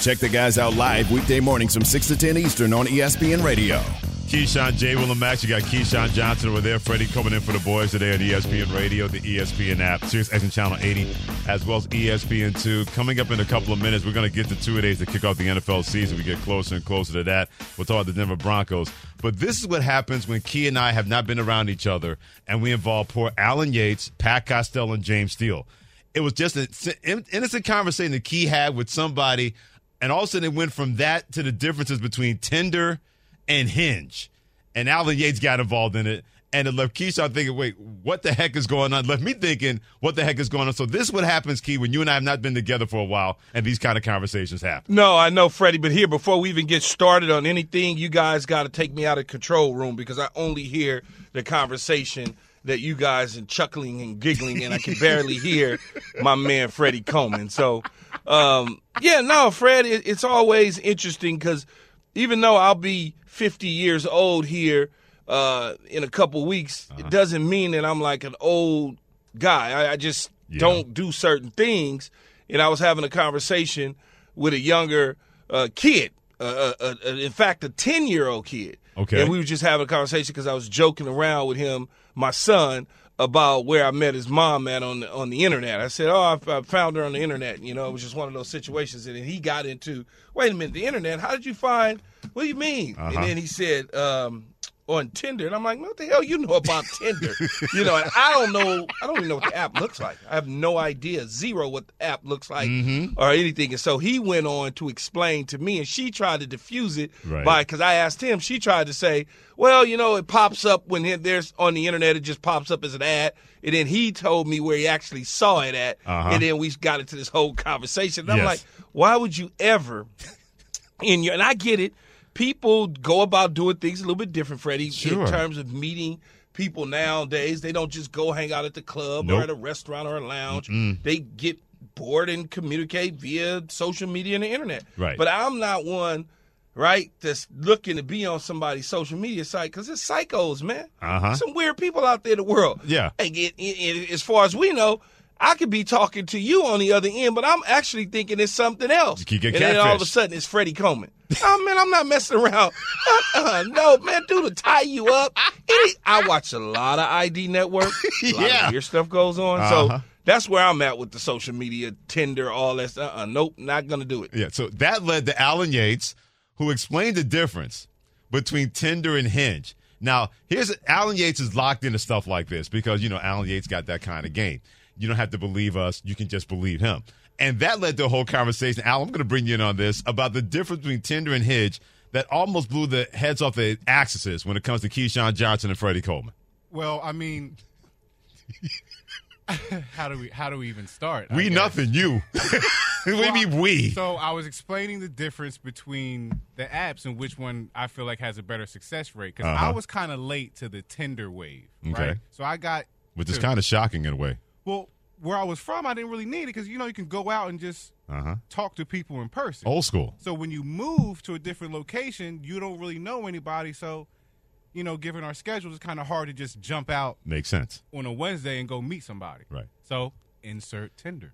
Check the guys out live weekday mornings from 6 to 10 Eastern on ESPN Radio. Keyshawn, J. Will, and Max. You got Keyshawn Johnson over there. Freddie coming in for the boys today on ESPN Radio, the ESPN app, Sirius XM Channel 80, as well as E ESPN2. Coming up in a couple of minutes, we're going to get to two days to kick off the NFL season. We get closer and closer to that. We'll talk about the Denver Broncos. But this is what happens when Key and I have not been around each other, and we involve poor Alan Yates, Pat Costello, and James Steele. It was just an innocent conversation that Key had with somebody, and all of a sudden it went from that to the differences between Tinder and Hinge. And Alan Yates got involved in it. And it left Keyshawn thinking, wait, what the heck is going on? Left me thinking, what the heck is going on? So this is what happens, Key, when you and I have not been together for a while and these kind of conversations happen. No, I know, Freddie, but here, before we even get started on anything, you guys got to take me out of control room because I only hear the conversation that you guys are chuckling and giggling, and I can barely hear my man Freddie Coleman. So, um, yeah, no, Fred, it, it's always interesting because even though I'll be 50 years old here uh, in a couple weeks, uh-huh. it doesn't mean that I'm like an old guy. I, I just yeah. don't do certain things. And I was having a conversation with a younger uh, kid, uh, uh, uh in fact, a 10 year old kid. Okay. And we were just having a conversation because I was joking around with him, my son, about where I met his mom at on the, on the internet. I said, "Oh, I, I found her on the internet." You know, it was just one of those situations, and he got into, "Wait a minute, the internet? How did you find? What do you mean?" Uh-huh. And then he said, um, "On Tinder," and I'm like, "What the hell you know about Tinder?" you know, and I don't know. I don't even know what the app looks like. I have no idea, zero, what the app looks like mm-hmm. or anything. And so he went on to explain to me, and she tried to diffuse it right. by because I asked him. She tried to say, "Well, you know, it pops up when there's on the internet. It just pops up as an ad." And then he told me where he actually saw it at. Uh-huh. And then we got into this whole conversation. And I'm like, why would you ever in your and I get it, people go about doing things a little bit different, Freddie, sure. in terms of meeting people nowadays. They don't just go hang out at the club nope. or at a restaurant or a lounge. Mm-mm. They get bored and communicate via social media and the internet. Right. But I'm not one right? That's looking to be on somebody's social media site because it's psychos, man. Uh-huh. Some weird people out there in the world. Yeah. And it, it, it, as far as we know, I could be talking to you on the other end, but I'm actually thinking it's something else. And then all of a sudden it's Freddie Coleman. oh man, I'm not messing around. Uh-uh, no, man, dude, to tie you up. I watch a lot of ID Network. A lot Yeah. of weird stuff goes on. Uh-huh. So that's where I'm at with the social media, Tinder, all that stuff. Uh-uh, nope, not gonna do it. Yeah, so that led to Alan Yates, who explained the difference between Tinder and Hinge. Now, here's Alan Yates is locked into stuff like this because you know Alan Yates got that kind of game. You don't have to believe us; you can just believe him. And that led to a whole conversation. Al, I'm going to bring you in on this about the difference between Tinder and Hinge that almost blew the heads off the axes when it comes to Keyshawn Johnson and Freddie Coleman. Well, I mean, how do we how do we even start? We nothing, you. do mean we? So I was explaining the difference between the apps and which one I feel like has a better success rate because Uh-huh. I was kind of late to the Tinder wave, Okay. right? So I got Which is kind of shocking in a way. Well where I was from. I didn't really need it because you know you can go out and just Uh huh. talk to people in person. Old school. So when you move to a different location, you don't really know anybody. So, you know, given our schedules, it's kind of hard to just jump out Makes sense. on a Wednesday and go meet somebody. Right. So insert Tinder.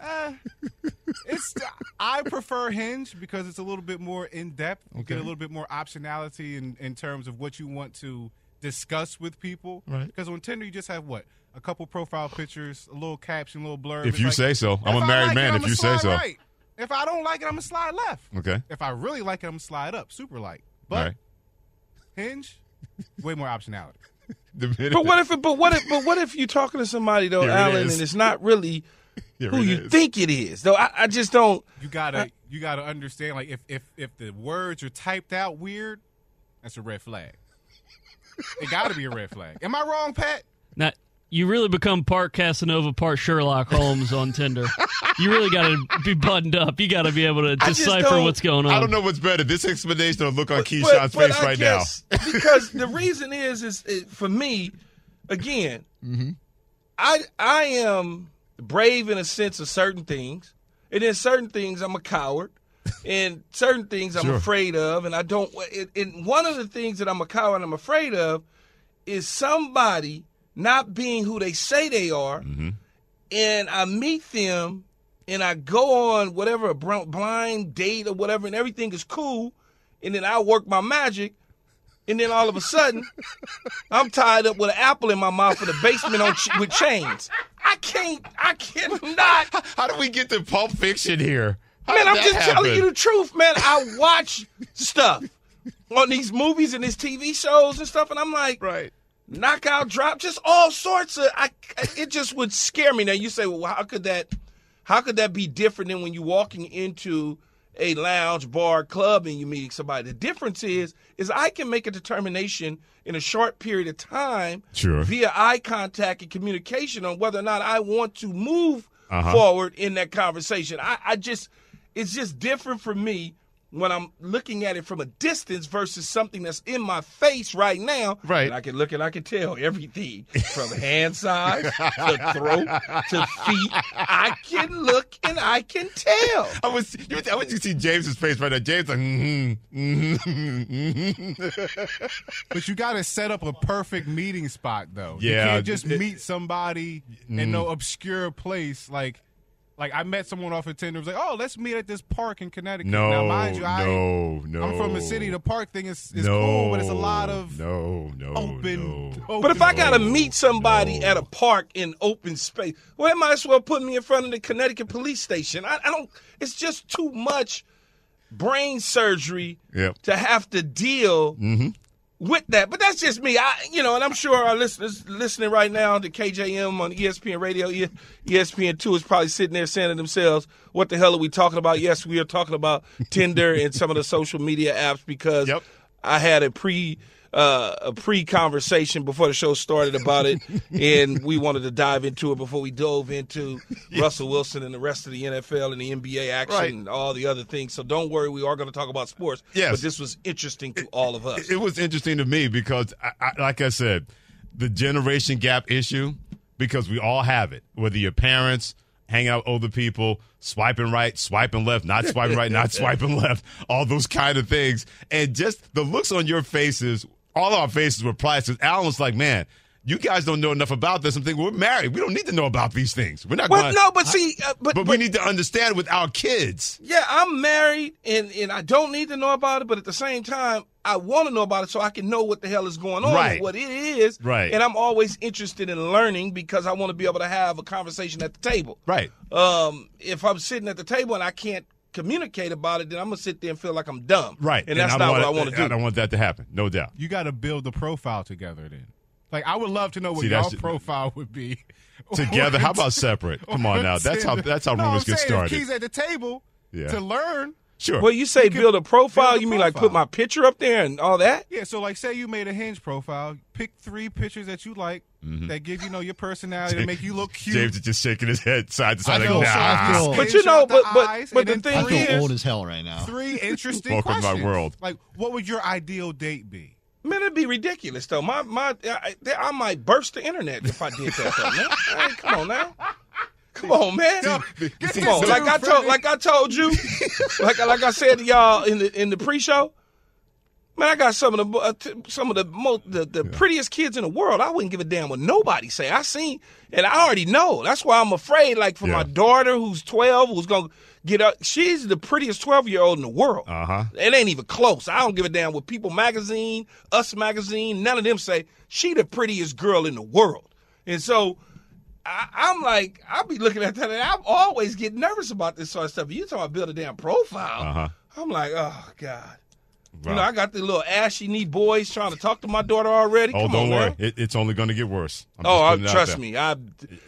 uh, it's I prefer Hinge because it's a little bit more in depth. You get a little bit more optionality in, in terms of what you want to discuss with people. Right. Because on Tinder you just have what a couple profile pictures, a little caption, a little blurb. If you like, say so. I'm a married like man. I'ma if you say so. Right. If I don't like it, I'm gonna slide left. Okay. If I really like it, I'm gonna slide up, super like. But All right. Hinge, way more optionality. But what if? But what if? But what if you're talking to somebody though, Here Alan, is. and it's not really Here who you is. think it is? Though I, I just don't. You gotta you gotta understand like if if if the words are typed out weird, that's a red flag. it gotta be a red flag. Am I wrong, Pat? Not you really become part Casanova, part Sherlock Holmes on Tinder. You really got to be buttoned up. You got to be able to decipher what's going on. I don't know what's better, this explanation or look on But- Keyshawn's but face I right now. because the reason is, is it, for me, again, mm-hmm. I I am brave in a sense of certain things, and then certain things I'm a coward, and certain things I'm Sure. afraid of, and I don't. And and one of the things that I'm a coward and I'm afraid of is somebody not being who they say they are, mm-hmm. and I meet them, and I go on whatever a blind date or whatever, and everything is cool, and then I work my magic. And then all of a sudden, I'm tied up with an apple in my mouth in the basement on ch- with chains. I can't. I cannot. How do we get to Pulp Fiction here? How Man, I'm just telling you the truth, man. I watch stuff on these movies and these TV shows and stuff, and I'm like, Right. Knockout drop, just all sorts of. I it just would scare me. Now you say, well, how could that? How could that be different than when you're walking into a lounge, bar, club, and you meeting somebody? The difference is, is I can make a determination in a short period of time, Sure. via eye contact and communication, on whether or not I want to move Uh-huh. forward in that conversation. I, I just, it's just different for me when I'm looking at it from a distance versus something that's in my face right now. Right. And I can look and I can tell everything from hand size to throat to feet. I can look and I can tell. I was, you, I want you to see James's face right now. James like, mm-hmm, mm-hmm, mm-hmm. But you got to set up a perfect meeting spot, though. you Yeah, can't just meet somebody in no obscure place. Like, like I met someone off of Tinder. Was like, oh, let's meet at this park in Connecticut. No, now, mind you, I, no, no. I'm from the city. The park thing is, is no, cool, but it's a lot of no, no, open, no. open. But if I gotta meet somebody no. at a park in open space, well, it might as well put me in front of the Connecticut police station. I, I don't. It's just too much brain surgery Yep. to have to deal mm-hmm. With that. But that's just me. I, you know, and I'm sure our listeners listening right now to KJM on ESPN Radio, ESPN Two is probably sitting there saying to themselves, "What the hell are we talking about?" Yes, we are talking about Tinder and some of the social media apps because Yep. I had a pre. Uh, a pre-conversation before the show started about it, and we wanted to dive into it before we dove into Russell Wilson and the rest of the NFL and the NBA action Right. and all the other things. So don't worry, we are going to talk about sports. Yes. but this was interesting to all of us. It was interesting to me because, I, I, like I said, the generation gap issue, because we all have it, whether your parents hang out with older people, swiping right, swiping left, not swiping right, not swiping left, all those kind of things. And just the looks on your faces, all our faces were priceless. Alan was like, man, you guys don't know enough about this. I'm thinking, we're married. We don't need to know about these things. We're not Well, going no, but see, uh, but, but, we need to understand with our kids. yeah, I'm married, and and I don't need to know about it, but at the same time, I want to know about it so I can know what the hell is going on, Right. and what it is, Right. And I'm always interested in learning because I want to be able to have a conversation at the table, Right. Um, if I'm sitting at the table and I can't communicate about it, then I'm gonna sit there and feel like I'm dumb, Right. And that's not what I want to do. I don't want that to happen. No doubt. you got to build the profile together. Then, like, I would love to know what See, your profile would be Together. How about separate? Come on now. That's how that's how No, rumors I'm get saying, started. If Keys at the table Yeah. to learn. Sure. Well, you say You build a profile. build a you mean like put my picture up there and all that? Yeah, so like, say you made a hinge profile, pick three pictures that you like that give you know your personality, that make you look cute. Mm-hmm. James is just shaking his head side to side. I like, feel- nah. I feel- But you know, but- but- but the then thing I feel is- old as hell right now. three interesting Welcome to my world. Like, what would your ideal date be? Man, it'd be ridiculous though. My my, I, I might burst the internet if I did that. Though, man. Hey, come on now. Come on, man. Come on. Like I told, like I told you, like like I said to y'all in the in the pre-show. Man, I got some of the uh, t- some of the most the, the prettiest kids in the world. I wouldn't give a damn what nobody say. I seen, and I already know. That's why I'm afraid. Like for Yeah. my daughter, who's 12, who's gonna get up. She's the prettiest 12 year old in the world. Uh-huh. It ain't even close. I don't give a damn what People Magazine, Us Magazine, none of them say she the prettiest girl in the world. And so I, I'm like, I'll be looking at that, and I'm always getting nervous about this sort of stuff. You talking about build a damn profile? Uh-huh. I'm like, oh god. Wow. You know, I got the little ashy knee boys trying to talk to my daughter already. Oh, Come don't on, worry. It, it's only going to get worse. I'm oh, I, putting it out trust me. I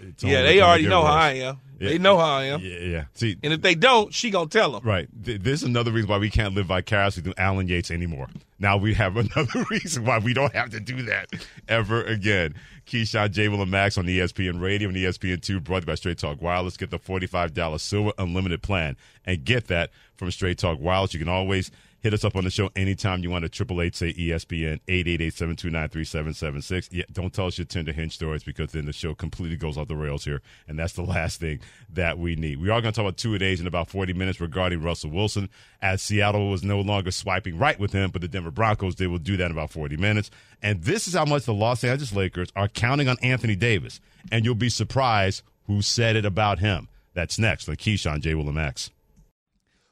It's yeah, they already know how. I am. Yeah. They know how I am. Yeah, yeah. See, And if they don't, she gonna tell them. Right. This is another reason why we can't live vicariously through Alan Yates anymore. Now we have another reason why we don't have to do that ever again. Keyshawn, J. Will, and Max on ESPN Radio and ESPN2, brought to you by Straight Talk Wireless. Get the $45 Silver Unlimited plan and get that from Straight Talk Wireless. You can always hit us up on the show anytime you want to. Triple eight say ESPN, 888-729-3776. Yeah, don't tell us your Tinder hinge stories because then the show completely goes off the rails here, and that's the last thing that we need. We are going to talk about two days in about 40 minutes regarding Russell Wilson, as Seattle was no longer swiping right with him, but the Denver Broncos, they will do that in about 40 minutes. And this is how much the Los Angeles Lakers are counting on Anthony Davis. And you'll be surprised who said it about him. That's next on Keyshawn J. Will and Max.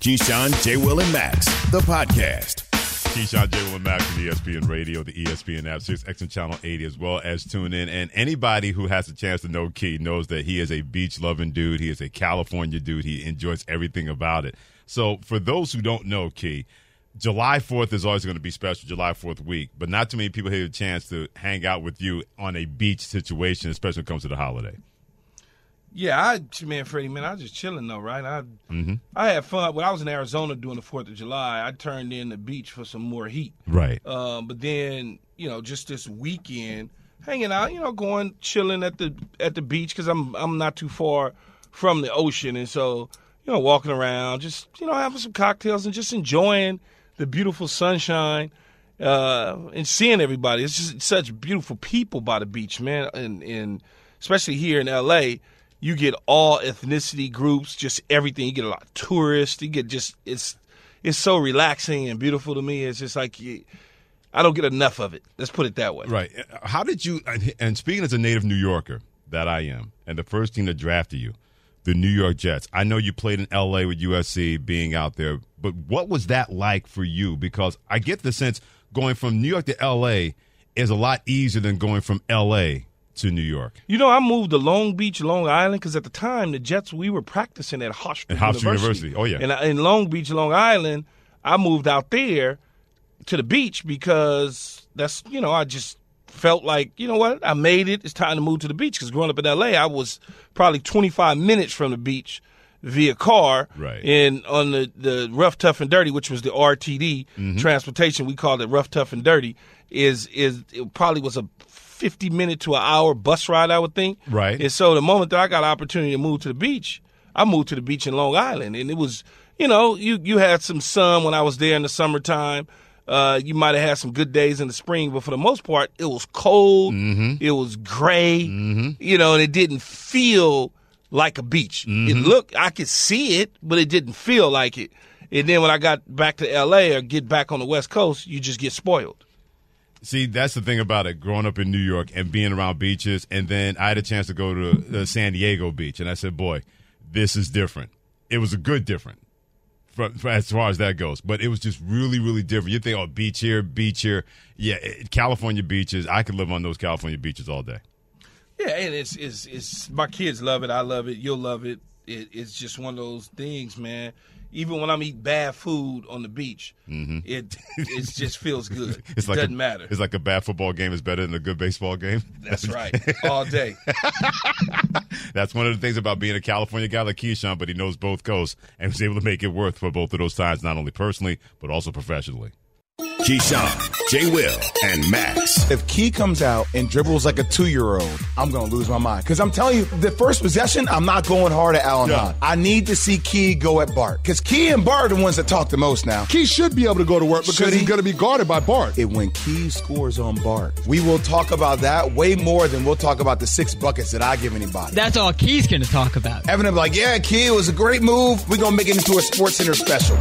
Keyshawn, J. Will, and Max, the podcast. Keyshawn J. Will and Max from ESPN Radio, the ESPN app, Sirius XM Channel 80, as well as tune in. And anybody who has a chance to know Key knows that he is a beach loving dude. He is a California dude. He enjoys everything about it. So, for those who don't know Key, July 4th is always going to be special, July 4th week, but not too many people have a chance to hang out with you on a beach situation, especially when it comes to the holiday. Yeah, I man, Freddie, man, I was just chilling though, right? I I had fun. When I was in Arizona doing the Fourth of July, I turned in the beach for some more heat. Right. Um, but then, you know, just this weekend, hanging out, you know, going chilling at the at the beach because I'm I'm not too far from the ocean, and so you know, walking around, just you know, having some cocktails and just enjoying the beautiful sunshine uh, and seeing everybody. It's just such beautiful people by the beach, man, and and especially here in L.A. You get all ethnicity groups, just everything. You get a lot of tourists. You get just it's it's so relaxing and beautiful to me. It's just like you, I don't get enough of it. Let's put it that way. Right. How did you, and speaking as a native New Yorker that I am, and the first team that drafted you, the New York Jets. I know you played in LA with USC being out there, but what was that like for you? Because I get the sense going from New York to LA is a lot easier than going from LA to New York. You know, I moved to Long Beach, Long Island, because at the time the Jets we were practicing at Hofstra University. University. Oh, yeah. And I- in Long Beach, Long Island, I moved out there to the beach because that's you know I just felt like you know what I made it. It's time to move to the beach because growing up in L.A., I was probably 25 minutes from the beach via car. Right. And on the the rough, tough, and dirty, which was the RTD Mm-hmm. transportation, we called it rough, tough, and dirty. Is is it probably was a 50 minute to an hour bus ride, I would think. Right. And so the moment that I got an opportunity to move to the beach, I moved to the beach in Long Island, and it was, you know, you you had some sun when I was there in the summertime. Uh, you might have had some good days in the spring, but for the most part, it was cold. Mm-hmm. It was gray, mm-hmm. you know, and it didn't feel like a beach. It mm-hmm. looked, I could see it, but it didn't feel like it. And then when I got back to L.A. or get back on the West Coast, you just get spoiled. See, that's the thing about it. Growing up in New York and being around beaches, and then I had a chance to go to the San Diego beach, and I said, "Boy, this is different." It was a good different, for, for as far as that goes. But it was just really, really different. You think, "Oh, beach here, beach here." Yeah, it, California beaches. I could live on those California beaches all day. Yeah, and it's it's it's my kids love it. I love it. You'll love it. it it's just one of those things, man. Even when I'm eating bad food on the beach, mm-hmm. it it just feels good. It's it like doesn't a, matter. It's like a bad football game is better than a good baseball game. That's right, all day. That's one of the things about being a California guy like Keyshawn, but he knows both coasts and was able to make it worth for both of those times, not only personally but also professionally. Keyshawn, J. Will, and Max. If Key comes out and dribbles like a two year old, I'm going to lose my mind. Because I'm telling you, the first possession, I'm not going hard at Allen Yeah. I need to see Key go at Bart. Because Key and Bart are the ones that talk the most now. Key should be able to go to work because he? he's going to be guarded by Bart. It when Key scores on Bart. We will talk about that way more than we'll talk about the six buckets that I give anybody. That's all Key's going to talk about. Evan will be like, yeah, Key, it was a great move. We're going to make it into a Sports Center special.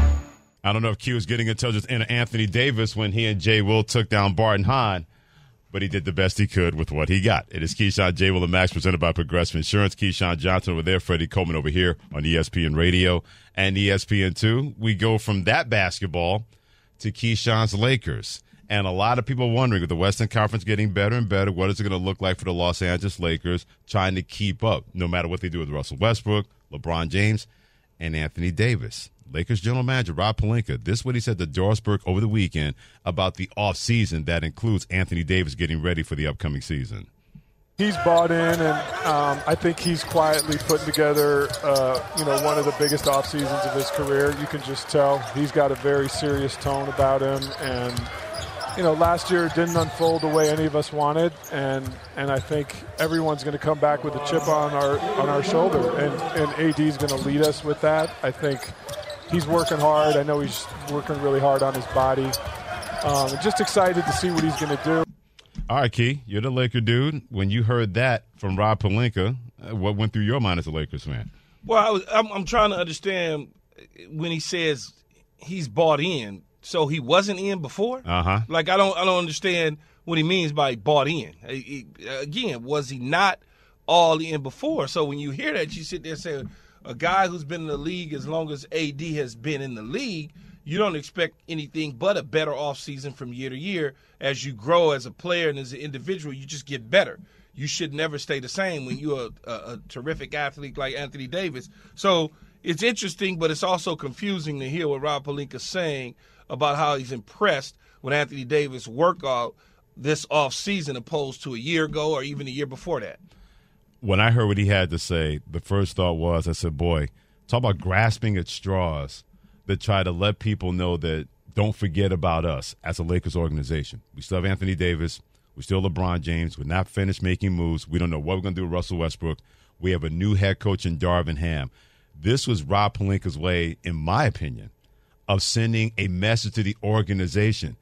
I don't know if Q was getting in touch with Anthony Davis when he and Jay Will took down Barton Hahn, but he did the best he could with what he got. It is Keyshawn, J. Will, and Max presented by Progressive Insurance. Keyshawn Johnson over there, Freddie Coleman over here on ESPN Radio and E ESPN2. We go from that basketball to Keyshawn's Lakers. And a lot of people wondering with the Western Conference getting better and better, what is it going to look like for the Los Angeles Lakers trying to keep up, no matter what they do with Russell Westbrook, LeBron James, and Anthony Davis. Lakers general manager Rob Pelinka, this is what he said to Doris Burke over the weekend about the offseason that includes Anthony Davis getting ready for the upcoming season. He's bought in, and um, I think he's quietly putting together, uh, you know, one of the biggest off seasons of his career. You can just tell he's got a very serious tone about him, and you know, last year didn't unfold the way any of us wanted, and and I think everyone's going to come back with a chip on our on our shoulder, and and AD is going to lead us with that. I think he's working hard. I know he's working really hard on his body. Um, just excited to see what he's going to do. All right, Key, you're the Laker dude. When you heard that from Rob Pelinka, uh, what went through your mind as a Lakers fan? Well, I was, I'm, I'm trying to understand when he says he's bought in, so he wasn't in before. Uh huh. Like I don't I don't understand what he means by bought in. He- Again, was he not all in before? So when you hear that, you sit there and say a guy who's been in the league as long as AD has been in the league, you don't expect anything but a better offseason from year to year. As you grow as a player and as an individual, you just get better. You should never stay the same when you're a, a, a terrific athlete like Anthony Davis. So it's interesting, but it's also confusing to hear what Rob Pelinka's saying about how he's impressed with Anthony Davis' workout this offseason opposed to a year ago or even a year before that. When I heard what he had to say, the first thought was, I said, boy, talk about grasping at straws that try to let people know that don't forget about us as a Lakers organization. We still have Anthony Davis. We still LeBron James. We're not finished making moves. We don't know what we're going to do with Russell Westbrook. We have a new head coach in Darvin Ham. This was Rob Pelinka's way, in my opinion, of sending a message to the organization.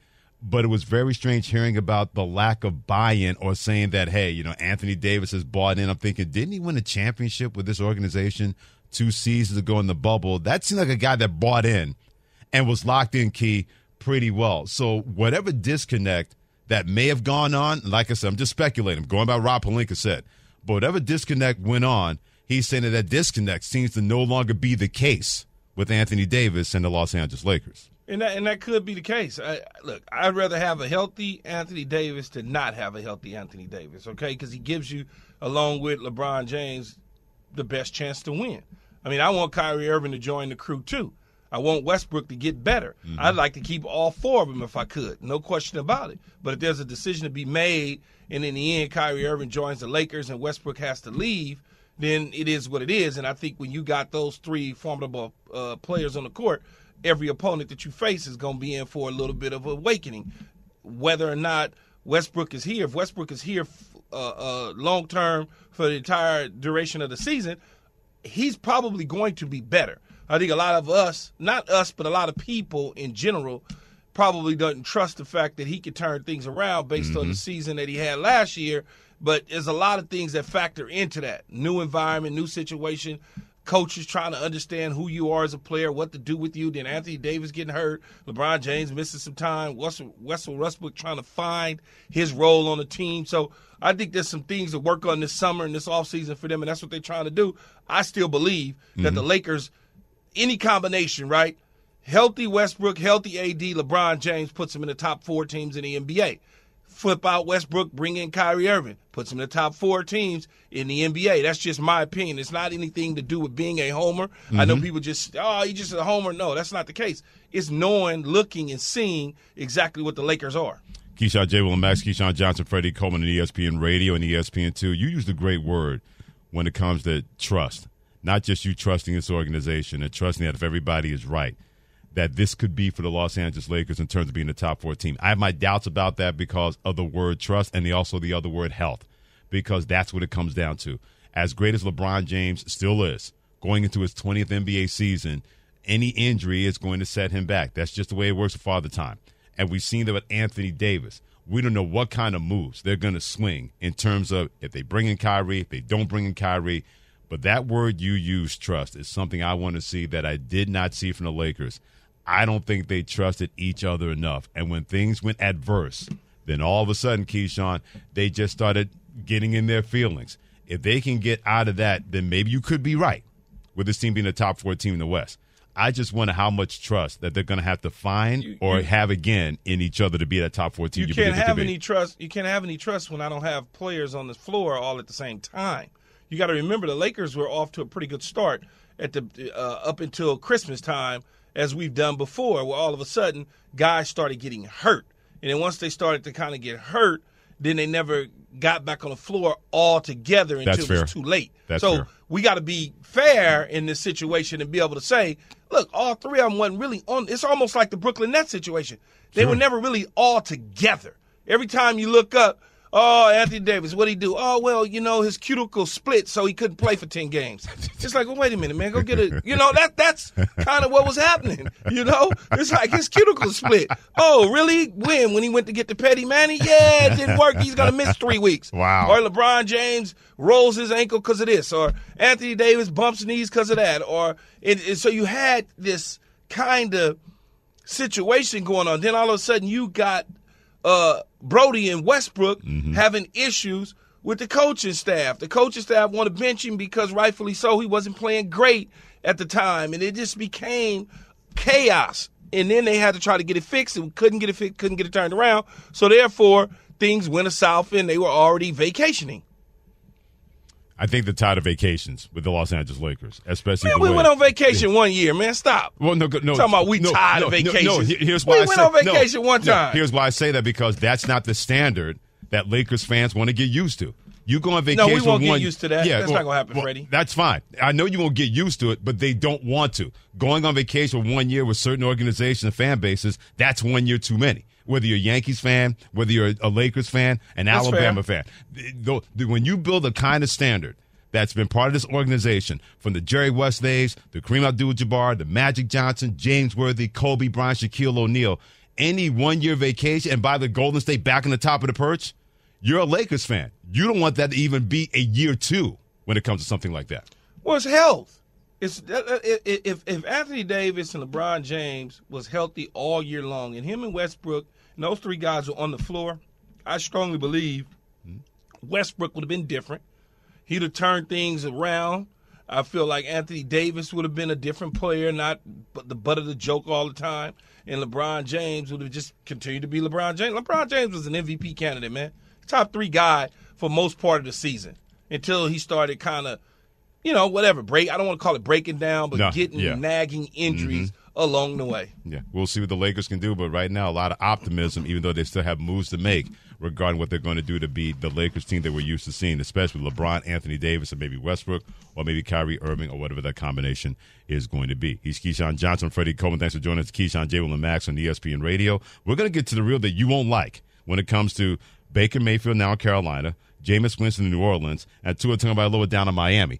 But it was very strange hearing about the lack of buy in or saying that, hey, you know, Anthony Davis has bought in. I'm thinking, didn't he win a championship with this organization two seasons ago in the bubble? That seemed like a guy that bought in and was locked in key pretty well. So whatever disconnect that may have gone on, like I said, I'm just speculating, I'm going by Rob Pelinka said, but whatever disconnect went on, he's saying that that disconnect seems to no longer be the case with Anthony Davis and the Los Angeles Lakers. And that, and that could be the case. I, look, I'd rather have a healthy Anthony Davis than not have a healthy Anthony Davis, okay? Because he gives you, along with LeBron James, the best chance to win. I mean, I want Kyrie Irving to join the crew too. I want Westbrook to get better. I'd like to keep all four of them if I could, no question about it. But if there's a decision to be made, and in the end Kyrie Irving joins the Lakers and Westbrook has to leave, then it is what it is. And I think when you got those three formidable uh, players on the court, every opponent that you face is going to be in for a little bit of awakening. Whether or not Westbrook is here, if Westbrook is here uh, uh, long term for the entire duration of the season, he's probably going to be better. I think a lot of us, not us, but a lot of people in general, probably doesn't trust the fact that he could turn things around based on the season that he had last year. But there's a lot of things that factor into that new environment, new situation. Coaches trying to understand who you are as a player, what to do with you. Then Anthony Davis getting hurt, LeBron James missing some time, Russell, Russell Westbrook trying to find his role on the team. So I think there's some things to work on this summer and this offseason for them, and that's what they're trying to do. I still believe that Mm-hmm. the Lakers, any combination, right? Healthy Westbrook, healthy AD, LeBron James puts them in the top four teams in the NBA. Flip out Westbrook, bring in Kyrie Irving, puts him in the top four teams in the NBA. That's just my opinion. It's not anything to do with being a homer. I know mm-hmm. people just, oh, you just a homer. No, that's not the case. It's knowing, looking, and seeing exactly what the Lakers are. Keyshawn J. Will and Max, Keyshawn Johnson, Freddie Coleman, and ESPN Radio and ESPN two. You use the great word when it comes to trust. Not just you trusting this organization and trusting that if everybody is right, that this could be for the Los Angeles Lakers in terms of being the top four team. I have my doubts about that because of the word trust and the, also the other word health, because that's what it comes down to. As great as LeBron James still is, going into his 20th NBA season, any injury is going to set him back. That's just the way it works for Father Time. And we've seen that with Anthony Davis. We don't know what kind of moves they're going to swing in terms of if they bring in Kyrie, if they don't bring in Kyrie. But that word you use, trust, is something I want to see that I did not see from the Lakers. I don't think they trusted each other enough. And when things went adverse, then all of a sudden, Keyshawn, they just started getting in their feelings. If they can get out of that, then maybe you could be right with this team being the top four team in the West. I just wonder how much trust that they're going to have to find or have again in each other to be that top four team. You you can't predict it to have any trust. You can't have any trust when I don't have players on the floor all at the same time. You got to remember the Lakers were off to a pretty good start at the uh, up until Christmas time, as we've done before, where all of a sudden guys started getting hurt, and then once they started to kind of get hurt, then they never got back on the floor altogether until That's it was fair. too late. That's so fair. we got to be fair in this situation and be able to say, look, all three of them wasn't really on. It's almost like the Brooklyn Nets situation. They were never really all together. Every time you look up, oh, Anthony Davis, what he do? Oh, well, you know, his cuticle split, so he couldn't play for ten games. It's like, well, wait a minute, man, go get a. You know, that that's kind of what was happening. You know, it's like his cuticle split. Oh, really? When? When he went to get the Petty Manny? Yeah, it didn't work. He's gonna miss three weeks. Wow. Or LeBron James rolls his ankle because of this, or Anthony Davis bumps knees because of that, or it, it- so you had this kind of situation going on. Then all of a sudden you got uh, Brody and Westbrook having issues with the coaching staff. The coaching staff want to bench him because rightfully so he wasn't playing great at the time, and it just became chaos. And then they had to try to get it fixed and couldn't get it fixed, couldn't get it turned around. So therefore things went south and they were already vacationing. I think the tide of vacations with the Los Angeles Lakers, especially Man, we way- went on vacation one year, man. Stop. Well, no, no. Talking about we no, tired no, of vacations. No, here- here's We I went say- on no, vacation one no, time. here's why I say that because that's not the standard that Lakers fans want to get used to. You go on vacation. No, we won't get one- used to that. Yeah, That's well- not gonna happen, well, Freddie. That's fine. I know you won't get used to it, but they don't want to. Going on vacation for one year with certain organizations and fan bases, that's one year too many. Whether you're a Yankees fan, whether you're a Lakers fan, an That's Alabama fan, th- th- when you build a kind of standard that's been part of this organization from the Jerry West days, the Kareem Abdul-Jabbar, the Magic Johnson, James Worthy, Kobe Bryant, Shaquille O'Neal, any one-year vacation and by the Golden State back on the top of the perch, you're a Lakers fan. You don't want that to even be a year two when it comes to something like that. Well, it's health. It's uh, uh, if if Anthony Davis and LeBron James was healthy all year long, and him and Westbrook and those three guys were on the floor, I strongly believe Westbrook would have been different. He'd have turned things around. I feel like Anthony Davis would have been a different player, not the butt of the joke all the time. And LeBron James would have just continued to be LeBron James. LeBron James was an MVP candidate, man. Top three guy for most part of the season until he started kind of, you know, whatever break. I don't want to call it breaking down, but No, getting yeah. Mm-hmm. nagging injuries along the way. Yeah, we'll see what the Lakers can do, but right now, a lot of optimism, even though they still have moves to make regarding what they're going to do to be the Lakers team that we're used to seeing, especially LeBron, Anthony Davis, and maybe Westbrook, or maybe Kyrie Irving, or whatever that combination is going to be. He's Keyshawn Johnson, Freddie Coleman. Thanks for joining us, Keyshawn J. Will and Max on ESPN Radio. We're going to get to the real that you won't like when it comes to Baker Mayfield now in Carolina, Jameis Winston in New Orleans, and Tua Tagovailoa down in Miami.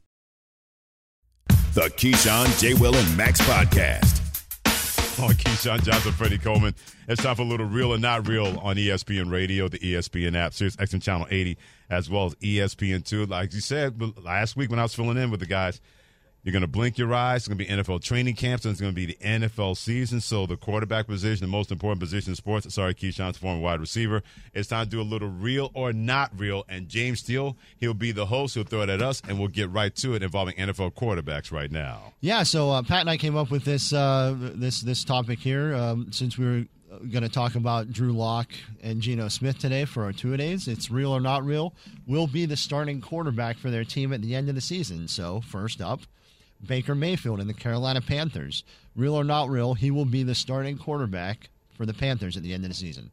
The Keyshawn, J. Will, and Max podcast. On Keyshawn Johnson, Freddie Coleman. It's time for a little real and not real on ESPN Radio, the ESPN app, Sirius XM Channel 80, as well as E ESPN2. Like you said last week when I was filling in with the guys, you're going to blink your eyes. It's going to be NFL training camps, and it's going to be the NFL season. So the quarterback position, the most important position in sports. Sorry, Keyshawn's former wide receiver. It's time to do a little real or not real. And James Steele, he'll be the host. He'll throw it at us, and we'll get right to it involving NFL quarterbacks right now. Yeah. So uh, Pat and I came up with this uh, this this topic here um, since we were going to talk about Drew Lock and Geno Smith today for our two days. It's real or not real. Will be the starting quarterback for their team at the end of the season. So first up. Baker Mayfield and the Carolina Panthers. Real or not real, he will be the starting quarterback for the Panthers at the end of the season.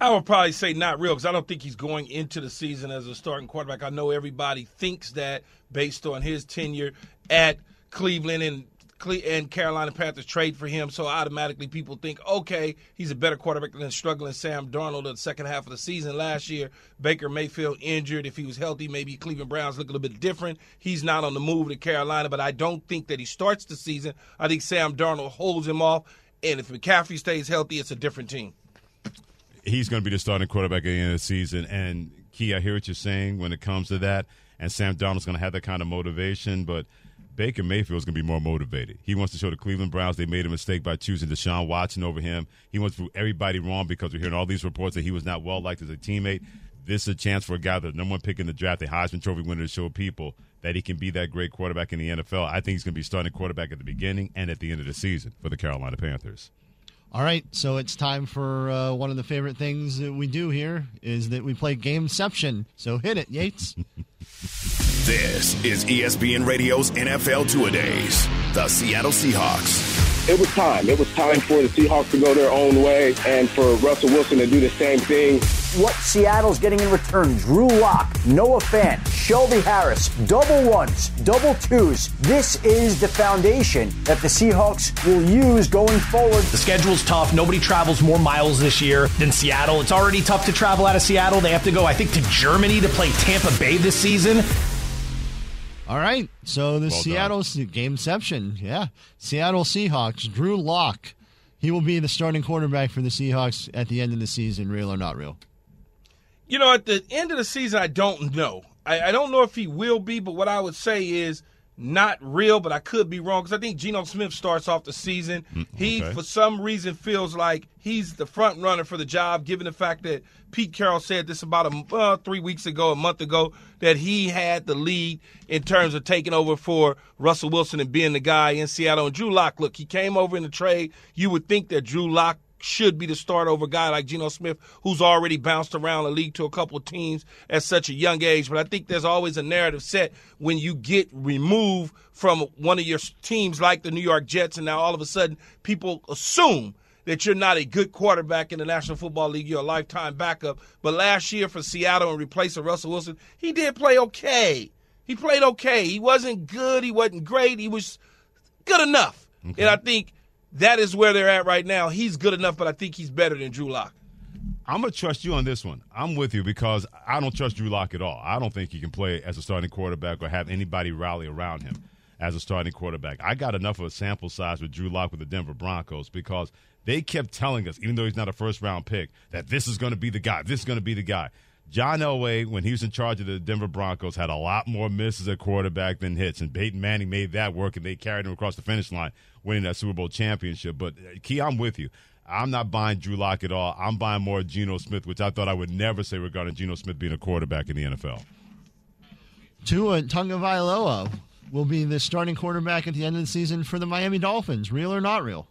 I would probably say not real because I don't think he's going into the season as a starting quarterback. I know everybody thinks that based on his tenure at Cleveland and and Carolina Panthers trade for him, so automatically people think, okay, he's a better quarterback than struggling Sam Darnold in the second half of the season last year. Baker Mayfield injured. If he was healthy, maybe Cleveland Browns look a little bit different. He's not on the move to Carolina, but I don't think that he starts the season. I think Sam Darnold holds him off, and if McCaffrey stays healthy, it's a different team. He's going to be the starting quarterback at the end of the season, and Key, I hear what you're saying when it comes to that, and Sam Darnold's going to have that kind of motivation, but – Baker Mayfield is going to be more motivated. He wants to show the Cleveland Browns they made a mistake by choosing Deshaun Watson over him. He wants to prove everybody wrong because we're hearing all these reports that he was not well liked as a teammate. This is a chance for a guy that number one pick in the draft, a Heisman Trophy winner, to show people that he can be that great quarterback in the NFL. I think he's going to be starting quarterback at the beginning and at the end of the season for the Carolina Panthers. All right, so it's time for uh, one of the favorite things that we do here is that we play Gameception. So hit it, Yates. This is ESPN Radio's NFL Two A Days. The Seattle Seahawks. It was time. It was time for the Seahawks to go their own way and for Russell Wilson to do the same thing. What Seattle's getting in return Drew Lock, Noah Fant, Shelby Harris, double ones, double twos. This is the foundation that the Seahawks will use going forward. The schedule's tough. Nobody travels more miles this year than Seattle. It's already tough to travel out of Seattle. They have to go, I think, to Germany to play Tampa Bay this season. All right, so the Well Seattle Gameception, yeah, Seattle Seahawks. Drew Lock, he will be the starting quarterback for the Seahawks at the end of the season. Real or not real? You know, at the end of the season, I don't know. I, I don't know if he will be, but what I would say is not real, but I could be wrong because I think Geno Smith starts off the season. He, okay. for some reason, feels like he's the front runner for the job, given the fact that Pete Carroll said this about a uh, three weeks ago, a month ago, that he had the lead in terms of taking over for Russell Wilson and being the guy in Seattle. And Drew Lock, look, he came over in the trade. You would think that Drew Lock should be the start over guy like Geno Smith, who's already bounced around the league to a couple of teams at such a young age. But I think there's always a narrative set when you get removed from one of your teams like the New York Jets, and now all of a sudden people assume that you're not a good quarterback in the National Football League. You're a lifetime backup. But last year for Seattle and replacing Russell Wilson, he did play okay. He played okay. He wasn't good. He wasn't great. He was good enough. And I think that is where they're at right now. He's good enough, but I think he's better than Drew Lock. I'm gonna trust you on this one. I'm with you because I don't trust Drew Lock at all. I don't think he can play as a starting quarterback or have anybody rally around him as a starting quarterback. I got enough of a sample size with Drew Lock with the Denver Broncos because they kept telling us, even though he's not a first round pick, that this is going to be the guy. This is going to be the guy. John Elway, when he was in charge of the Denver Broncos, had a lot more misses at quarterback than hits, and Peyton Manning made that work, and they carried him across the finish line, winning that Super Bowl championship. But uh, Key, I'm with you. I'm not buying Drew Lock at all. I'm buying more Geno Smith, which I thought I would never say regarding Geno Smith being a quarterback in the NFL. Tua Tagovailoa will be the starting quarterback at the end of the season for the Miami Dolphins. Real or not real?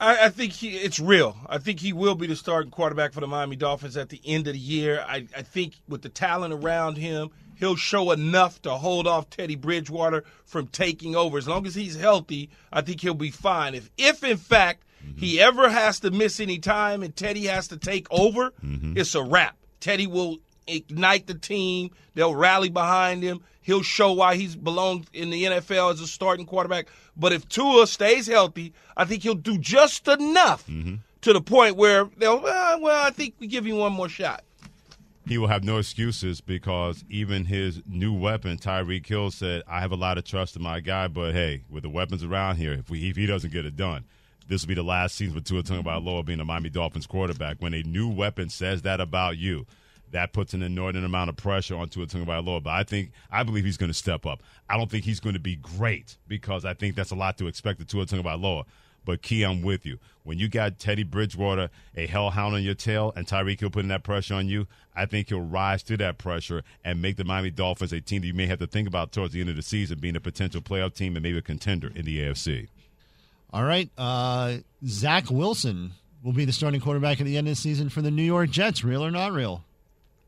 I, I think he, it's real. I think he will be the starting quarterback for the Miami Dolphins at the end of the year. I, I think with the talent around him, he'll show enough to hold off Teddy Bridgewater from taking over. As long as he's healthy, I think he'll be fine. If, if in fact mm-hmm. he ever has to miss any time and Teddy has to take over, mm-hmm. it's a wrap. Teddy will ignite the team. They'll rally behind him. He'll show why he's belonged in the NFL as a starting quarterback. But if Tua stays healthy, I think he'll do just enough mm-hmm. to the point where they'll, well, well, I think we give him one more shot. He will have no excuses because even his new weapon, Tyreek Hill, said, "I have a lot of trust in my guy, but hey, with the weapons around here, if, we, if he doesn't get it done, this will be the last season with Tua Tagovailoa being a Miami Dolphins quarterback. When a new weapon says that about you, that puts an inordinate amount of pressure on Tua Tagovailoa. But I think I believe he's going to step up. I don't think he's going to be great because I think that's a lot to expect of Tua Tagovailoa. But Key, I'm with you. When you got Teddy Bridgewater, a hellhound on your tail, and Tyreek Hill putting that pressure on you, I think he'll rise to that pressure and make the Miami Dolphins a team that you may have to think about towards the end of the season being a potential playoff team and maybe a contender in the AFC. All right. Uh, Zach Wilson will be the starting quarterback at the end of the season for the New York Jets. Real or not real?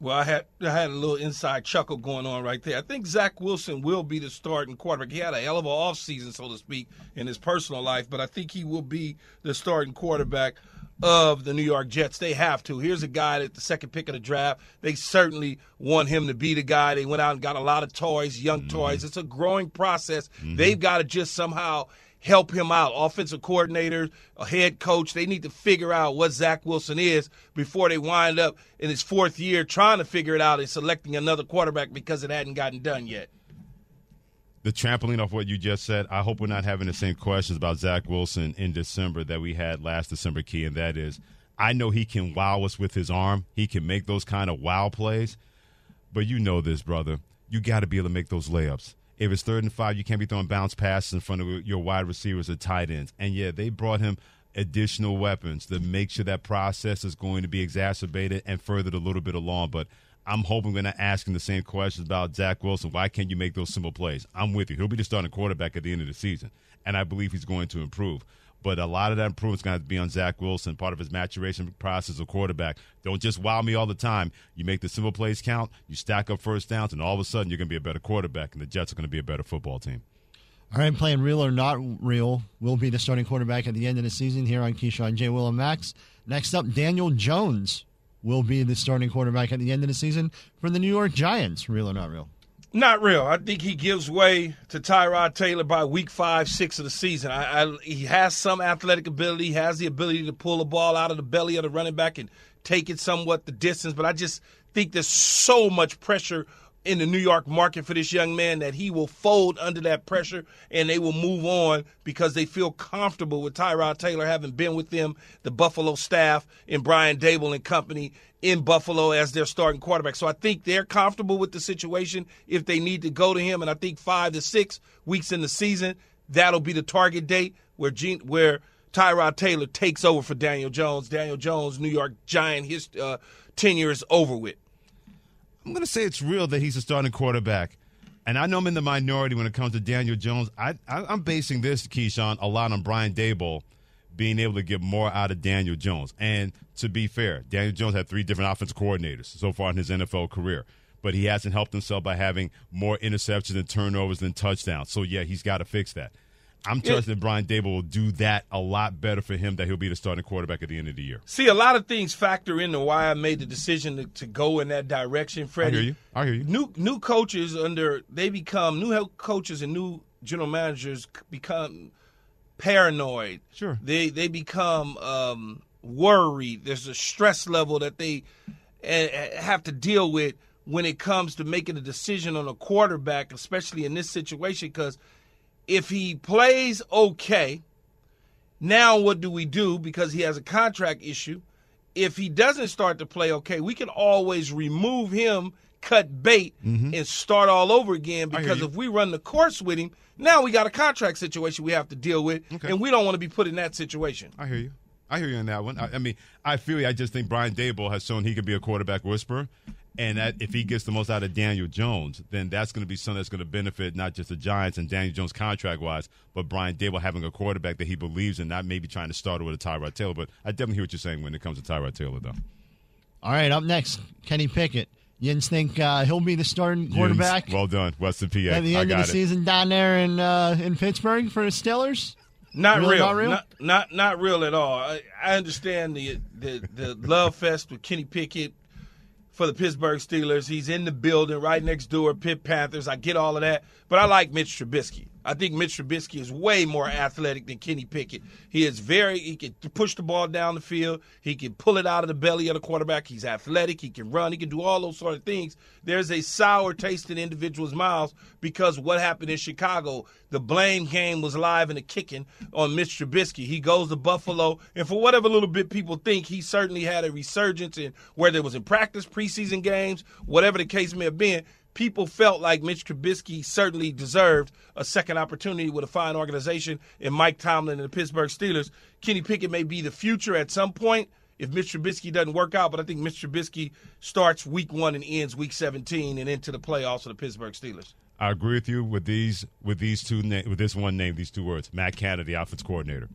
Well, I had I had a little inside chuckle going on right there. I think Zach Wilson will be the starting quarterback. He had a hell of an offseason, so to speak, in his personal life, but I think he will be the starting quarterback of the New York Jets. They have to. Here's a guy at the second pick of the draft. They certainly want him to be the guy. They went out and got a lot of toys, young mm-hmm. toys. It's a growing process. Mm-hmm. They've got to just somehow help him out. Offensive coordinator, a head coach, they need to figure out what Zach Wilson is before they wind up in his fourth year trying to figure it out and selecting another quarterback because it hadn't gotten done yet. the trampoline off what you just said, I hope we're not having the same questions about Zach Wilson in December that we had last December, Key, and that is I know he can wow us with his arm. He can make those kind of wow plays. But you know this, brother. You got to be able to make those layups. If it's third and five, you can't be throwing bounce passes in front of your wide receivers or tight ends. And yeah, they brought him additional weapons to make sure that process is going to be exacerbated and furthered a little bit along. But I'm hoping we're not asking the same questions about Zach Wilson. Why can't you make those simple plays? I'm with you. He'll be the starting quarterback at the end of the season, and I believe he's going to improve. But a lot of that improvement's going to be on Zach Wilson, part of his maturation process as a quarterback. Don't just wow me all the time. You make the simple plays count, you stack up first downs, and all of a sudden you're going to be a better quarterback, and the Jets are going to be a better football team. All right, playing real or not real will be the starting quarterback at the end of the season here on Keyshawn J. Will and Max. Next up, Daniel Jones will be the starting quarterback at the end of the season for the New York Giants. Real or not real? Not real. I think he gives way to Tyrod Taylor by week five, six of the season. I, I, he has some athletic ability. He has the ability to pull the ball out of the belly of the running back and take it somewhat the distance. But I just think there's so much pressure in the New York market for this young man that he will fold under that pressure and they will move on because they feel comfortable with Tyrod Taylor having been with them, the Buffalo staff, and Brian Daboll and company in Buffalo as their starting quarterback. So I think they're comfortable with the situation if they need to go to him. And I think five to six weeks in the season, that'll be the target date where Gene, where Tyrod Taylor takes over for Daniel Jones. Daniel Jones, New York Giant, his uh, tenure is over with. I'm going to say it's real that he's a starting quarterback. And I know I'm in the minority when it comes to Daniel Jones. I, I, am basing this, Keyshawn, a lot on Brian Daboll being able to get more out of Daniel Jones. And to be fair, Daniel Jones had three different offense coordinators so far in his NFL career. But he hasn't helped himself by having more interceptions and turnovers than touchdowns. So, yeah, he's got to fix that. I'm trusting that Brian Daboll will do that a lot better for him. That he'll be the starting quarterback at the end of the year. See, a lot of things factor into why I made the decision to, to go in that direction, Freddie. I hear you. I hear you. New new coaches under they become new head coaches and new general managers become paranoid. Sure. They they become um, worried. There's a stress level that they uh, have to deal with when it comes to making a decision on a quarterback, especially in this situation, because if he plays okay, now what do we do? Because he has a contract issue. If he doesn't start to play okay, we can always remove him, cut bait, Mm-hmm. and start all over again. Because if we run the course with him, now we got a contract situation we have to deal with, and we don't want to be put in that situation. I hear you. I hear you on that one. I, I mean, I feel you. I just think Brian Daboll has shown he can be a quarterback whisperer. And that if he gets the most out of Daniel Jones, then that's going to be something that's going to benefit not just the Giants and Daniel Jones contract wise, but Brian Daboll having a quarterback that he believes in, not maybe trying to start with a Tyrod Taylor. But I definitely hear what you're saying when it comes to Tyrod Taylor, though. All right, up next, Kenny Pickett. Yins think uh, he'll be the starting quarterback Yins, well done, Western PA. at the I end of the it. season down there in uh, in Pittsburgh for the Steelers. Not Really real. not real? Not, not not real at all. I, I understand the, the the love fest with Kenny Pickett for the Pittsburgh Steelers. He's in the building right next door, Pitt Panthers. I get all of that, but I like Mitch Trubisky. I think Mitch Trubisky is way more athletic than Kenny Pickett. He is very he can push the ball down the field. He can pull it out of the belly of the quarterback. He's athletic. He can run. He can do all those sort of things. There's a sour taste in individuals' mouths because what happened in Chicago, the blame game was live and a kicking on Mitch Trubisky. He goes to Buffalo, and for whatever little bit people think, he certainly had a resurgence in whether it was in practice, preseason games, whatever the case may have been people felt like Mitch Trubisky certainly deserved a second opportunity with a fine organization in Mike Tomlin and the Pittsburgh Steelers. Kenny Pickett may be the future at some point if Mitch Trubisky doesn't work out, but I think Mitch Trubisky starts week one and ends week 17 and into the playoffs of the Pittsburgh Steelers. I agree with you with these with these two with this one name, these two words. Matt Canada, the offense coordinator.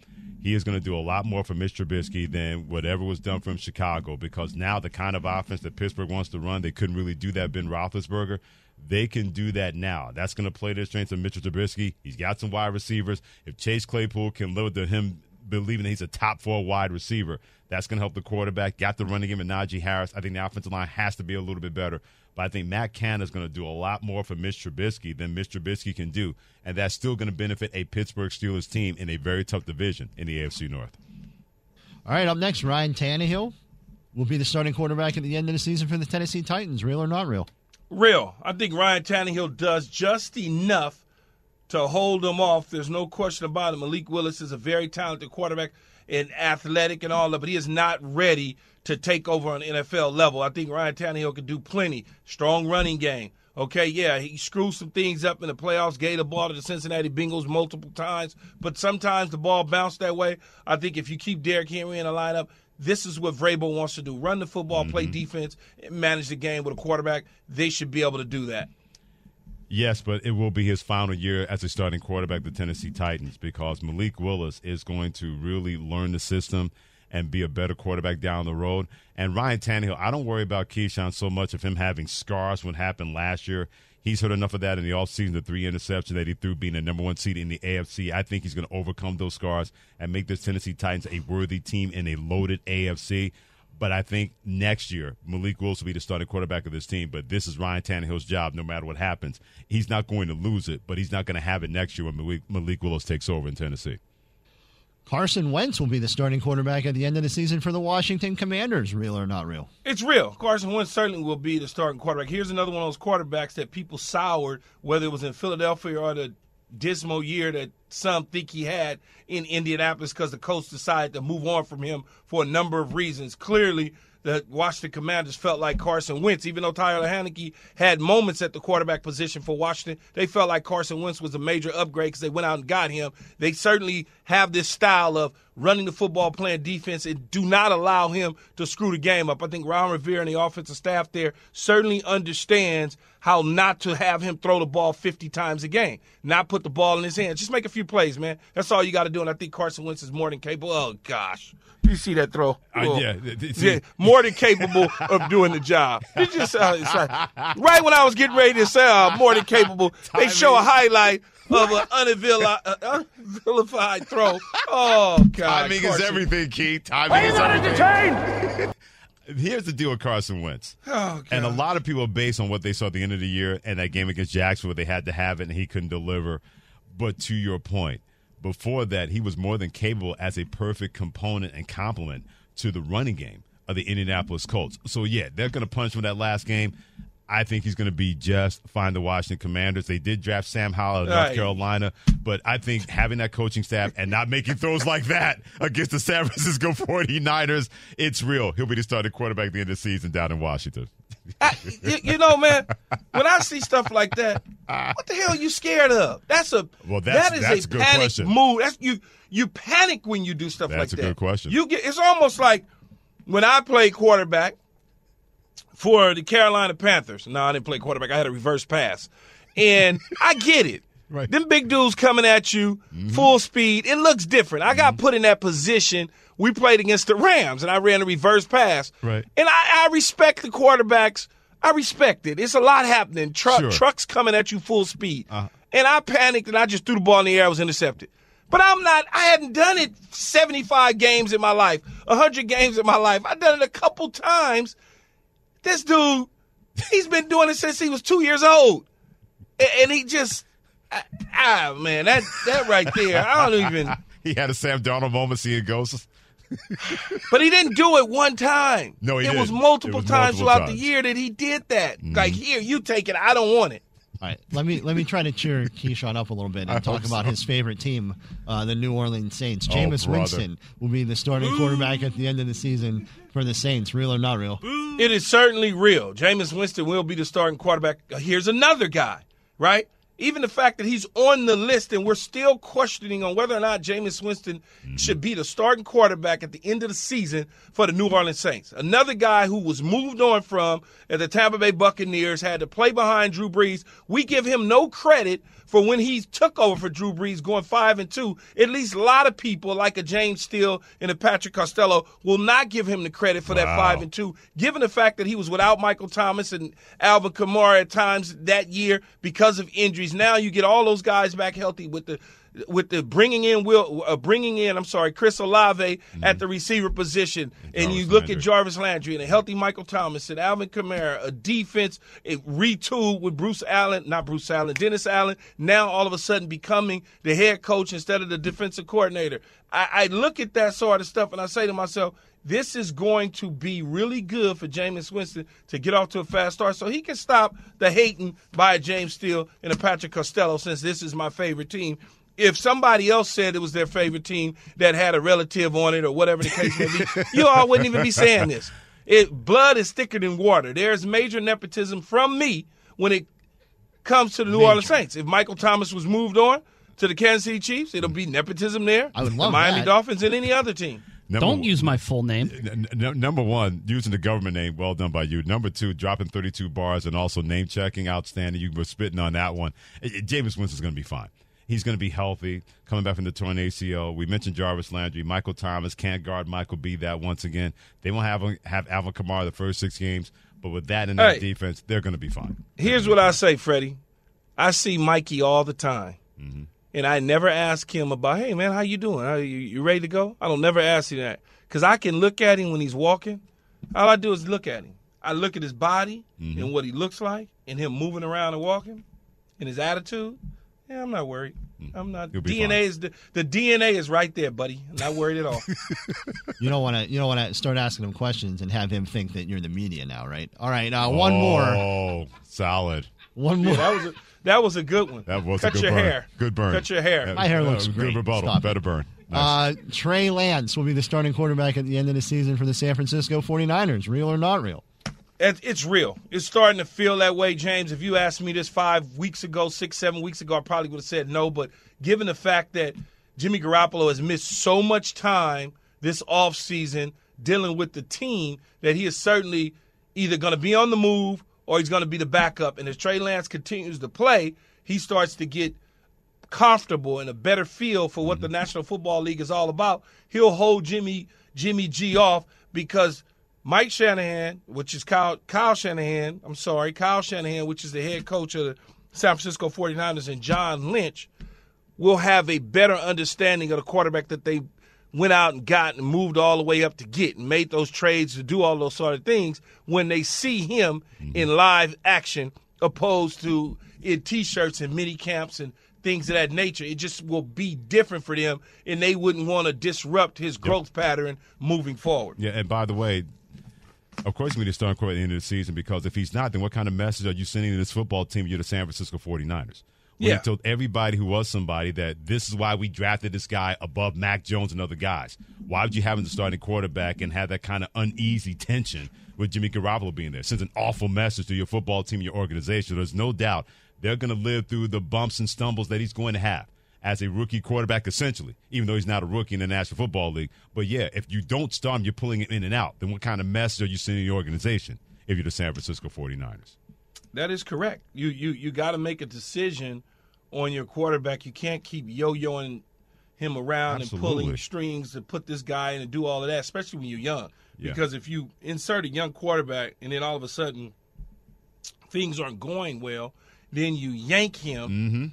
He is going to do a lot more for Mr. Trubisky than whatever was done from Chicago because now the kind of offense that Pittsburgh wants to run, they couldn't really do that. Ben Roethlisberger, they can do that now. That's going to play their strengths of Mitchell Trubisky. He's got some wide receivers. If Chase Claypool can live to him believing that he's a top four wide receiver, that's going to help the quarterback. Got the running game with Najee Harris. I think the offensive line has to be a little bit better. But I think Matt Canada is going to do a lot more for Mitch Trubisky than Mitch Trubisky can do. And that's still going to benefit a Pittsburgh Steelers team in a very tough division in the AFC North. All right, up next, Ryan Tannehill will be the starting quarterback at the end of the season for the Tennessee Titans. Real or not real? Real. I think Ryan Tannehill does just enough to hold them off. There's no question about it. Malik Willis is a very talented quarterback and athletic and all that, but he is not ready to take over on NFL level. I think Ryan Tannehill can do plenty. Strong running game. Okay, yeah, he screwed some things up in the playoffs, gave the ball to the Cincinnati Bengals multiple times, but sometimes the ball bounced that way. I think if you keep Derrick Henry in the lineup, this is what Vrabel wants to do: run the football, play mm-hmm. defense, and manage the game with a quarterback. They should be able to do that. Yes, but it will be his final year as a starting quarterback of the Tennessee Titans because Malik Willis is going to really learn the system and be a better quarterback down the road. And Ryan Tannehill, I don't worry about Keyshawn so much of him having scars when happened last year. He's heard enough of that in the offseason, the three interceptions that he threw being the number one seed in the AFC. I think he's going to overcome those scars and make this Tennessee Titans a worthy team in a loaded AFC. But I think next year, Malik Willis will be the starting quarterback of this team. But this is Ryan Tannehill's job no matter what happens. He's not going to lose it, but he's not going to have it next year when Malik, Malik Willis takes over in Tennessee. Carson Wentz will be the starting quarterback at the end of the season for the Washington Commanders. Real or not real? It's real. Carson Wentz certainly will be the starting quarterback. Here's another one of those quarterbacks that people soured, whether it was in Philadelphia or the dismal year that some think he had in Indianapolis because the coach decided to move on from him for a number of reasons. Clearly, the Washington Commanders felt like Carson Wentz, even though Tyler Heinicke had moments at the quarterback position for Washington, they felt like Carson Wentz was a major upgrade because they went out and got him. They certainly have this style of running the football, playing defense, and do not allow him to screw the game up. I think Ron Rivera and the offensive staff there certainly understands how not to have him throw the ball 50 times a game, not put the ball in his hands. Just make a few plays, man. That's all you got to do. And I think Carson Wentz is more than capable. Oh, gosh. You see that throw? Uh, yeah, yeah, more than capable of doing the job. You just uh, like, right when I was getting ready to say uh, more than capable, they show a highlight of an unvilified, uh, throw. Oh God! Timing Carson. is everything, Keith. Timing Are you is not everything. Here's the deal with Carson Wentz. Oh, God. And a lot of people, based on what they saw at the end of the year and that game against Jacksonville, where they had to have it and he couldn't deliver. But to your point, before that, he was more than capable as a perfect component and complement to the running game of the Indianapolis Colts. So, yeah, they're going to punch him that last game. I think he's going to be just fine. The Washington Commanders. They did draft Sam Howell of North Right. Carolina, but I think having that coaching staff and not making throws like that against the San Francisco 49ers, it's real. He'll be the starting quarterback at the end of the season down in Washington. you, you know, man, when I see stuff like that, what the hell are you scared of? That's a Well, that's- that is that's a a good panic question. move. That's you you panic when you do stuff That's like that. That's a good question. You get it's almost like when I played quarterback for the Carolina Panthers. No, I didn't play quarterback. I had a reverse pass. And I get it. Right. Them big dudes coming at you full speed. It looks different. I got put in that position. We played against the Rams and I ran a reverse pass. Right. And I, I respect the quarterbacks. I respect it. It's a lot happening. Truck, Sure. Trucks coming at you full speed. Uh-huh. And I panicked and I just threw the ball in the air. I was intercepted. But I'm not, I hadn't done it 75 games in my life, 100 games in my life. I've done it a couple times. This dude, he's been doing it since he was two years old. And he just, ah, man, that, that right there, I don't even. he had a Sam Darnold moment seeing ghosts. But he didn't do it one time. No, he it was didn't. multiple It was times multiple throughout times. Mm-hmm. the year that he did that. Like, here, you take it. I don't want it. All right, let me let me try to cheer Keyshawn up a little bit and I talk about so. his favorite team, uh, the New Orleans Saints. Oh, Jameis brother. Winston will be the starting quarterback at the end of the season for the Saints. Real or not real? It is certainly real. Jameis Winston will be the starting quarterback. Here's another guy, right? Even the fact that he's on the list and we're still questioning on whether or not Jameis Winston mm-hmm. should be the starting quarterback at the end of the season for the New Orleans Saints. Another guy who was moved on from at the Tampa Bay Buccaneers, had to play behind Drew Brees. We give him no credit for when he took over for Drew Brees going five and two. At least a lot of people, like a James Steele and a Patrick Costello, will not give him the credit for that five and two, given the fact that he was without Michael Thomas and Alvin Kamara at times that year because of injuries. Now you get all those guys back healthy with the with the bringing in Will, uh, bringing in I'm sorry, Chris Olave at the receiver position, and, you look Landry. at Jarvis Landry and a healthy Michael Thomas and Alvin Kamara, a defense it retooled with Bruce Allen, not Bruce Allen, Dennis Allen. Now all of a sudden becoming the head coach instead of the defensive coordinator. I, I look at that sort of stuff and I say to myself, this is going to be really good for Jameis Winston to get off to a fast start so he can stop the hating by James Steele and a Patrick Costello since this is my favorite team. If somebody else said it was their favorite team that had a relative on it or whatever the case may be, you all wouldn't even be saying this. It blood is thicker than water. There's major nepotism from me when it comes to the New Orleans Saints. If Michael Thomas was moved on to the Kansas City Chiefs, it'll be nepotism there. I would love the Miami that. Dolphins and any other team. Number Don't one- use my full name. N- n- number one, using the government name, well done by you. Number two, dropping 32 bars and also name checking, outstanding. You were spitting on that one. Uh, uh, Jameis Winston's going to be fine. He's going to be healthy, coming back from the torn ACL. We mentioned Jarvis Landry, Michael Thomas can't guard Michael B. That once again, they won't have have Alvin Kamara the first six games, but with that in that Hey. defense, they're going to be fine. Here's what I say, Freddie. I see Mikey all the time. Mm-hmm. And I never ask him about, hey, man, how you doing? How, you, you ready to go? I don't never ask him that. Because I can look at him when he's walking. All I do is look at him. I look at his body Mm-hmm. and what he looks like and him moving around and walking and his attitude. Yeah, I'm not worried. I'm not. DNA fine. is the, the DNA is right there, buddy. I'm not worried at all. You don't want to. You don't want to start asking him questions and have him think that you're the media now, right? All right, uh, one more. Oh, solid. One Yeah, more. that was a that was a good one. That was Cut a good your burn. hair. Good burn. Cut your hair. Yeah, My hair looks good great. rebuttal. Stop it. Better burn. Nice. Uh, Trey Lance will be the starting quarterback at the end of the season for the San Francisco 49ers. Real or not real? It- It's real. It's starting to feel that way, James. If you asked me this five weeks ago, six, seven weeks ago, I probably would have said no. But given the fact that Jimmy Garoppolo has missed so much time this offseason dealing with the team, that he is certainly either going to be on the move or he's going to be the backup. And as Trey Lance continues to play, he starts to get comfortable and a better feel for what the mm-hmm. National Football League is all about. He'll hold Jimmy Jimmy G off because Mike Shanahan, which is Kyle Kyle Shanahan, I'm sorry, Kyle Shanahan, which is the head coach of the San Francisco 49ers, and John Lynch will have a better understanding of the quarterback that they went out and got and moved all the way up to get and made those trades to do all those sort of things when they see him mm-hmm. in live action opposed to in t-shirts and mini camps and things of that nature. It just will be different for them and they wouldn't want to disrupt his growth pattern moving forward. Yeah, and by the way, of course, we need to start quarterback at the end of the season because if he's not, then what kind of message are you sending to this football team? You're the San Francisco 49ers. When Yeah. you told everybody who was somebody that this is why we drafted this guy above Mac Jones and other guys. Why would you have him a starting quarterback and have that kind of uneasy tension with Jimmy Garoppolo being there? Sends an awful message to your football team, your organization. There's no doubt they're going to live through the bumps and stumbles that he's going to have as a rookie quarterback, essentially, even though he's not a rookie in the National Football League. But yeah, if you don't start him, you're pulling him in and out. Then what kind of message are you sending your organization if you're the San Francisco 49ers? That is correct. You you you got to make a decision on your quarterback. You can't keep yo-yoing him around and pulling strings to put this guy in and do all of that, especially when you're young. Yeah. Because if you insert a young quarterback and then all of a sudden things aren't going well, then you yank him. Mm-hmm.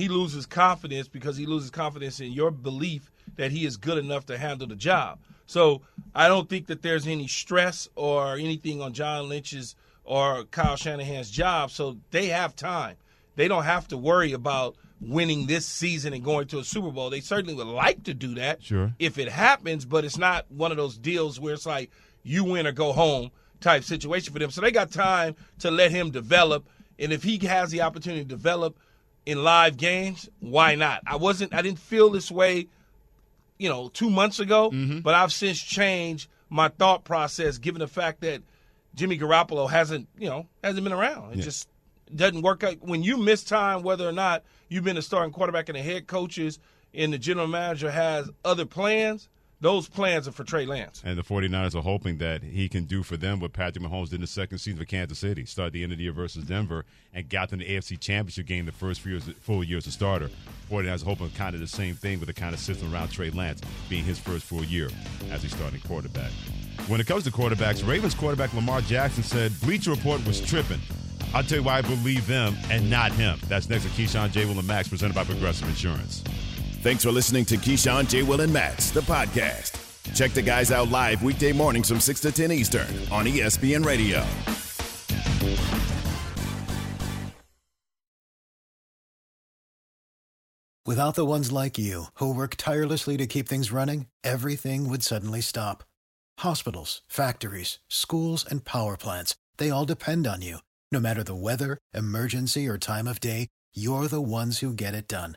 He loses confidence because he loses confidence in your belief that he is good enough to handle the job. So I don't think that there's any stress or anything on John Lynch's or Kyle Shanahan's job. So they have time. They don't have to worry about winning this season and going to a Super Bowl. They certainly would like to do that Sure. if it happens, but it's not one of those deals where it's like you win or go home type situation for them. So they got time to let him develop. And if he has the opportunity to develop in live games, why not? I wasn't I didn't feel this way, you know, two months ago, mm-hmm. but I've since changed my thought process given the fact that Jimmy Garoppolo hasn't, you know, hasn't been around. It Yeah. just doesn't work out. When you miss time, whether or not you've been a starting quarterback and the head coaches and the general manager has other plans, those plans are for Trey Lance. And the 49ers are hoping that he can do for them what Patrick Mahomes did in the second season for Kansas City. Start the end of the year versus Denver and got them the AFC Championship game the first few years, full year as a starter. 49ers are hoping kind of the same thing with the kind of system around Trey Lance being his first full year as a starting quarterback. When it comes to quarterbacks, Ravens quarterback Lamar Jackson said Bleacher Report was tripping. I'll tell you why I believe them and not him. That's next to Keyshawn, J. Will, and Max, presented by Progressive Insurance. Thanks for listening to Keyshawn, J. Will, and Max, the podcast. Check the guys out live weekday mornings from 6 to 10 Eastern on ESPN Radio. Without the ones like you, who work tirelessly to keep things running, everything would suddenly stop. Hospitals, factories, schools, and power plants, they all depend on you. No matter the weather, emergency, or time of day, you're the ones who get it done.